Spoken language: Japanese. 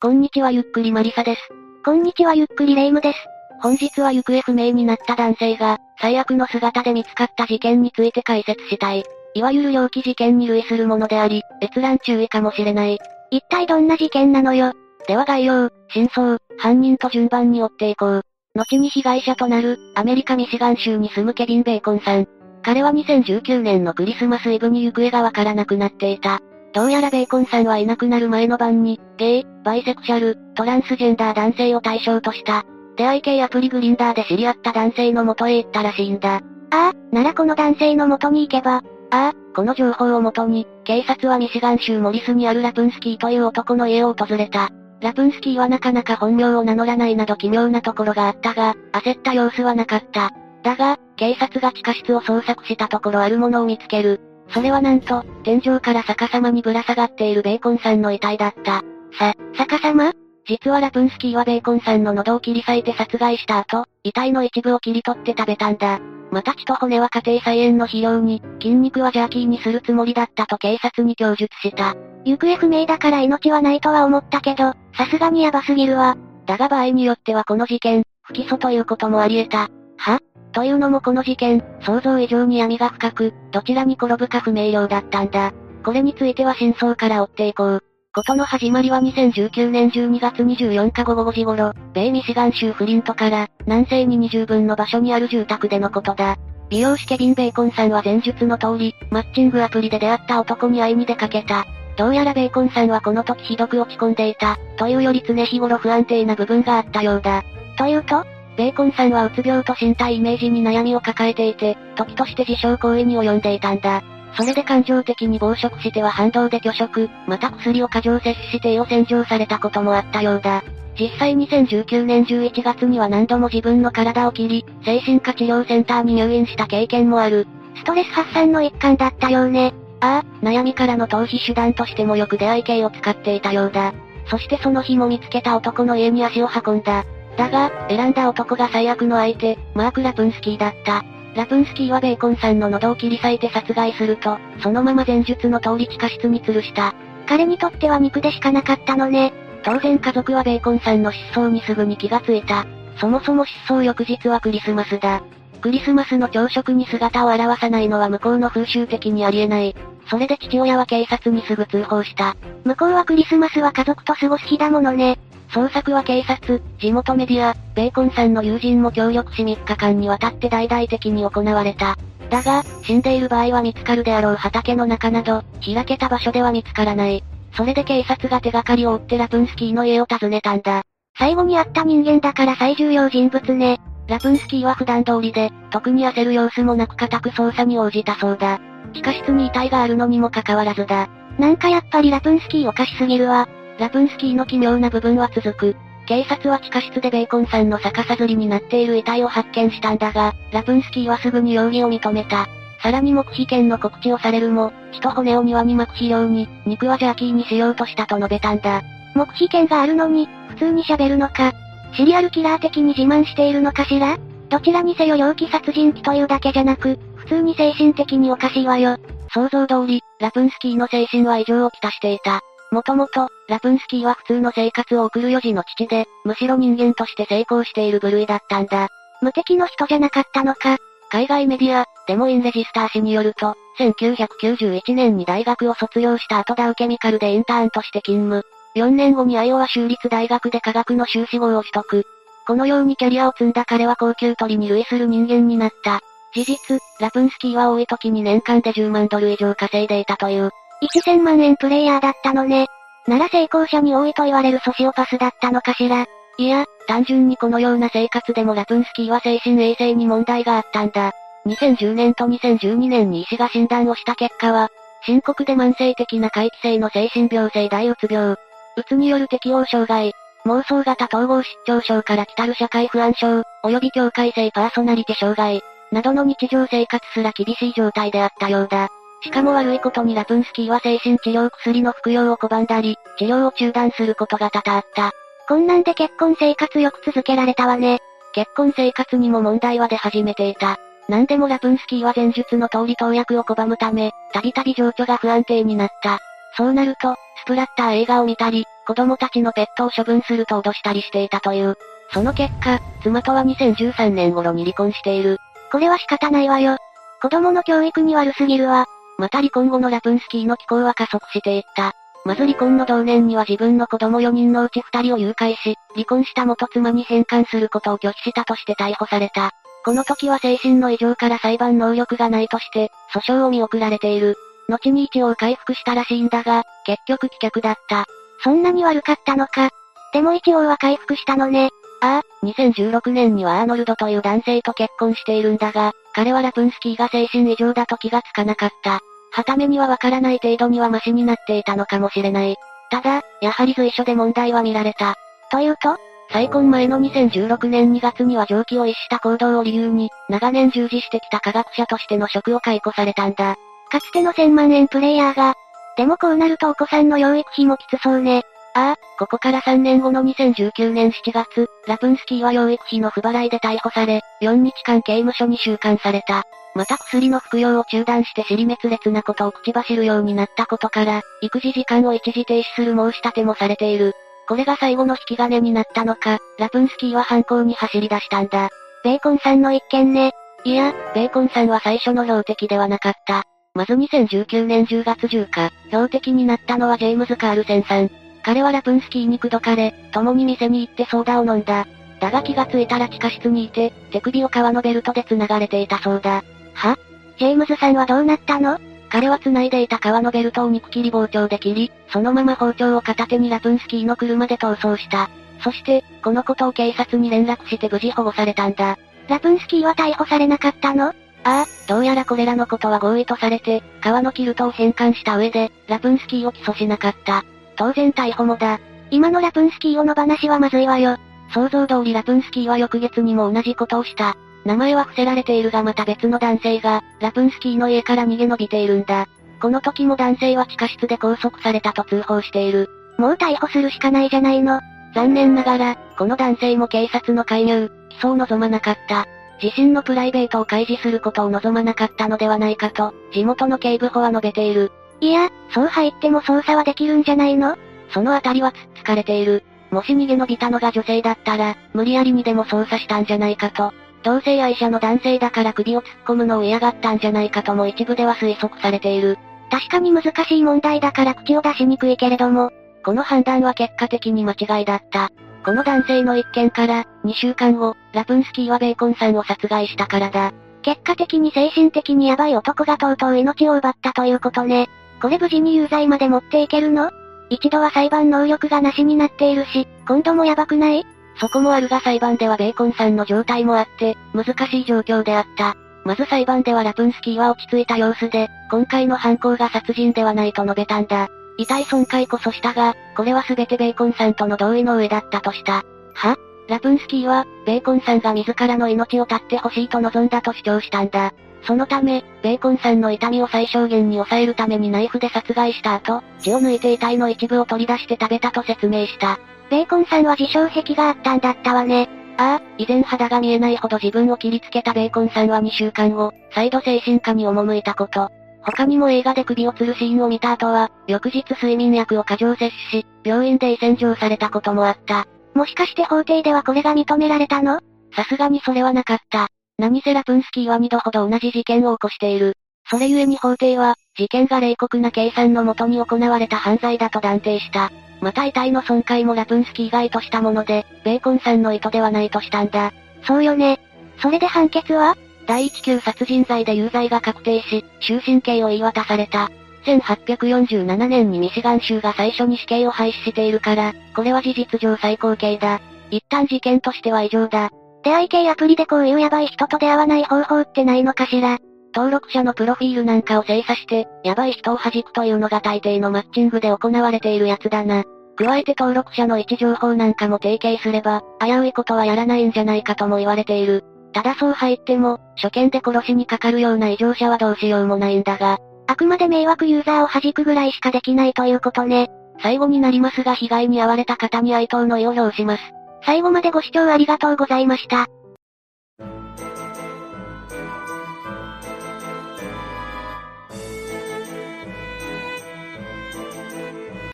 こんにちはゆっくりマリサです。こんにちはゆっくりレイムです。本日は行方不明になった男性が、最悪の姿で見つかった事件について解説したい。いわゆる猟奇事件に類するものであり、閲覧注意かもしれない。一体どんな事件なのよ？では概要、真相、犯人と順番に追っていこう。後に被害者となる、アメリカミシガン州に住むケビン・ベーコンさん。彼は2019年のクリスマスイブに行方がわからなくなっていた。どうやらベーコンさんはいなくなる前の晩に、ゲイ、バイセクシャル、トランスジェンダー男性を対象とした、出会い系アプリグリンダーで知り合った男性の元へ行ったらしいんだ。ああ、ならこの男性の元に行けば。ああ、この情報をもとに、警察はミシガン州モリスにあるラプンスキーという男の家を訪れた。ラプンスキーはなかなか本名を名乗らないなど奇妙なところがあったが、焦った様子はなかった。だが、警察が地下室を捜索したところあるものを見つける。それはなんと、天井から逆さまにぶら下がっているベーコンさんの遺体だった。さ、逆さま？実はラプンスキーはベーコンさんの喉を切り裂いて殺害した後、遺体の一部を切り取って食べたんだ。また血と骨は家庭菜園の肥料に、筋肉はジャーキーにするつもりだったと警察に供述した。行方不明だから命はないとは思ったけど、さすがにヤバすぎるわ。だが場合によってはこの事件、不起訴ということもあり得た。は？というのもこの事件、想像以上に闇が深く、どちらに転ぶか不明瞭だったんだ。これについては真相から追っていこう。ことの始まりは2019年12月24日午後5時頃、米ミシガン州フリントから、南西に20分の場所にある住宅でのことだ。美容師ケビン・ベーコンさんは前述の通り、マッチングアプリで出会った男に会いに出かけた。どうやらベーコンさんはこの時ひどく落ち込んでいた、というより常日頃不安定な部分があったようだ。というとベーコンさんはうつ病と身体イメージに悩みを抱えていて、時として自傷行為に及んでいたんだ。それで感情的に暴食しては反動で拒食、また薬を過剰摂取して胃を洗浄されたこともあったようだ。実際2019年11月には何度も自分の体を切り、精神科治療センターに入院した経験もある。ストレス発散の一環だったようね。ああ、悩みからの逃避手段としてもよく出会い系を使っていたようだ。そしてその日も見つけた男の家に足を運んだ。だが、選んだ男が最悪の相手、マーク・ラプンスキーだった。ラプンスキーはベーコンさんの喉を切り裂いて殺害すると、そのまま前述の通り地下室に吊るした。彼にとっては肉でしかなかったのね。当然家族はベーコンさんの失踪にすぐに気がついた。そもそも失踪翌日はクリスマスだ。クリスマスの朝食に姿を現さないのは向こうの風習的にありえない。それで父親は警察にすぐ通報した。向こうはクリスマスは家族と過ごす日だものね。捜索は警察、地元メディア、ベーコンさんの友人も協力し3日間にわたって大々的に行われた。だが、死んでいる場合は見つかるであろう畑の中など、開けた場所では見つからない。それで警察が手がかりを追ってラプンスキーの家を訪ねたんだ。最後に会った人間だから最重要人物ね。ラプンスキーは普段通りで、特に焦る様子もなく固く捜査に応じたそうだ。地下室に遺体があるのにもかかわらずだ。なんかやっぱりラプンスキーおかしすぎるわ。ラプンスキーの奇妙な部分は続く。警察は地下室でベーコンさんの逆さずりになっている遺体を発見したんだが、ラプンスキーはすぐに容疑を認めた。さらに黙秘権の告知をされるも、血と骨を庭に巻く肥料に、肉はジャーキーにしようとしたと述べたんだ。黙秘権があるのに、普通に喋るのか。シリアルキラー的に自慢しているのかしら？どちらにせよ猟奇殺人鬼というだけじゃなく、普通に精神的におかしいわよ。想像通り、ラプンスキーの精神は異常をきたしていた。もともと、ラプンスキーは普通の生活を送る4児の父で、むしろ人間として成功している部類だったんだ。無敵の人じゃなかったのか。海外メディア、デモインレジスター氏によると、1991年に大学を卒業した後ダウケミカルでインターンとして勤務。4年後にアイオワ州立大学で科学の修士号を取得。このようにキャリアを積んだ彼は高級鳥に類する人間になった。事実、ラプンスキーは多い時に年間で10万ドル以上稼いでいたという。1000万円プレイヤーだったのね。なら成功者に多いと言われるソシオパスだったのかしら。いや、単純にこのような生活でもラプンスキーは精神衛生に問題があったんだ。2010年と2012年に医師が診断をした結果は、深刻で慢性的な回帰性の精神病性大うつ病。うつによる適応障害、妄想型統合失調症から来たる社会不安症、及び境界性パーソナリティ障害、などの日常生活すら厳しい状態であったようだ。しかも悪いことにラプンスキーは精神治療薬の服用を拒んだり、治療を中断することが多々あった。こんなんで結婚生活よく続けられたわね。結婚生活にも問題は出始めていた。なんでもラプンスキーは前述の通り投薬を拒むため、たびたび情緒が不安定になった。そうなると、スプラッター映画を見たり、子供たちのペットを処分すると脅したりしていたという。その結果、妻とは2013年頃に離婚している。これは仕方ないわよ。子供の教育に悪すぎるわ。また離婚後のラプンスキーの寄稿は加速していった。まず離婚の同年には自分の子供4人のうち2人を誘拐し、離婚した元妻に返還することを拒否したとして逮捕された。この時は精神の異常から裁判能力がないとして、訴訟を見送られている。後に一応回復したらしいんだが、結局棄却だった。そんなに悪かったのか。でも一応は回復したのね。ああ、2016年にはアーノルドという男性と結婚しているんだが、彼はラプンスキーが精神異常だと気がつかなかった。はためにはわからない程度にはマシになっていたのかもしれない。ただ、やはり随所で問題は見られた。というと再婚前の2016年2月には常軌を逸した行動を理由に、長年従事してきた科学者としての職を解雇されたんだ。かつての1000万円プレイヤーが。でもこうなるとお子さんの養育費もきつそうね。ああ、ここから3年後の2019年7月、ラプンスキーは養育費の不払いで逮捕され、4日間刑務所に収監された。また薬の服用を中断して尻滅裂なことを口走るようになったことから、育児時間を一時停止する申し立てもされている。これが最後の引き金になったのか、ラプンスキーは犯行に走り出したんだ。ベーコンさんの一件ね。いや、ベーコンさんは最初の標的ではなかった。まず2019年10月10日、標的になったのはジェームズ・カールセンさん。彼はラプンスキーに口説かれ、共に店に行ってソーダを飲んだ。だが気がついたら地下室にいて、手首を革のベルトで繋がれていたそうだ。は？ジェームズさんはどうなったの？彼は繋いでいた革のベルトを肉切り包丁で切り、そのまま包丁を片手にラプンスキーの車で逃走した。そして、このことを警察に連絡して無事保護されたんだ。ラプンスキーは逮捕されなかったの？ああ、どうやらこれらのことは合意とされて、革のキルトを返還した上で、ラプンスキーを起訴しなかった。当然逮捕もだ。今のラプンスキーをの話はまずいわよ。想像通りラプンスキーは翌月にも同じことをした。名前は伏せられているがまた別の男性が、ラプンスキーの家から逃げ延びているんだ。この時も男性は地下室で拘束されたと通報している。もう逮捕するしかないじゃないの。残念ながら、この男性も警察の介入、起訴を望まなかった。自身のプライベートを開示することを望まなかったのではないかと、地元の警部補は述べている。いや、そう入っても捜査はできるんじゃないの？そのあたりはつっつかれている。もし逃げ延びたのが女性だったら、無理やりにでも捜査したんじゃないかと。同性愛者の男性だから首を突っ込むのを嫌がったんじゃないかとも一部では推測されている。確かに難しい問題だから口を出しにくいけれども、この判断は結果的に間違いだった。この男性の一件から、2週間後、ラプンスキーはベーコンさんを殺害したからだ。結果的に精神的にヤバい男がとうとう命を奪ったということね。これ無事に有罪まで持っていけるの？一度は裁判能力がなしになっているし、今度もヤバくない？そこもあるが裁判ではベーコンさんの状態もあって、難しい状況であった。まず裁判ではラプンスキーは落ち着いた様子で、今回の犯行が殺人ではないと述べたんだ。遺体損壊こそしたが、これは全てベーコンさんとの同意の上だったとした。は？ラプンスキーは、ベーコンさんが自らの命を絶ってほしいと望んだと主張したんだ。そのため、ベーコンさんの痛みを最小限に抑えるためにナイフで殺害した後、血を抜いて遺体の一部を取り出して食べたと説明した。ベーコンさんは自傷癖があったんだったわね。ああ、以前肌が見えないほど自分を切りつけたベーコンさんは2週間後、再度精神科に赴いたこと。他にも映画で首を吊るシーンを見た後は、翌日睡眠薬を過剰摂取し、病院で胃洗浄されたこともあった。もしかして法廷ではこれが認められたの？さすがにそれはなかった。何せラプンスキーは2度ほど同じ事件を起こしている。それゆえに法廷は、事件が冷酷な計算のもとに行われた犯罪だと断定した。また遺体の損壊もラプンスキーが意図したもので、ベーコンさんの意図ではないとしたんだ。そうよね。それで判決は？第一級殺人罪で有罪が確定し、終身刑を言い渡された。1847年にミシガン州が最初に死刑を廃止しているから、これは事実上最高刑だ。一旦事件としては異常だ。出会い系アプリでこういうヤバい人と出会わない方法ってないのかしら？登録者のプロフィールなんかを精査して、ヤバい人を弾くというのが大抵のマッチングで行われているやつだな。加えて登録者の位置情報なんかも提携すれば、危ういことはやらないんじゃないかとも言われている。ただそう入っても、初見で殺しにかかるような異常者はどうしようもないんだが。あくまで迷惑ユーザーを弾くぐらいしかできないということね。最後になりますが被害に遭われた方に哀悼の意を表します。最後までご視聴ありがとうございました。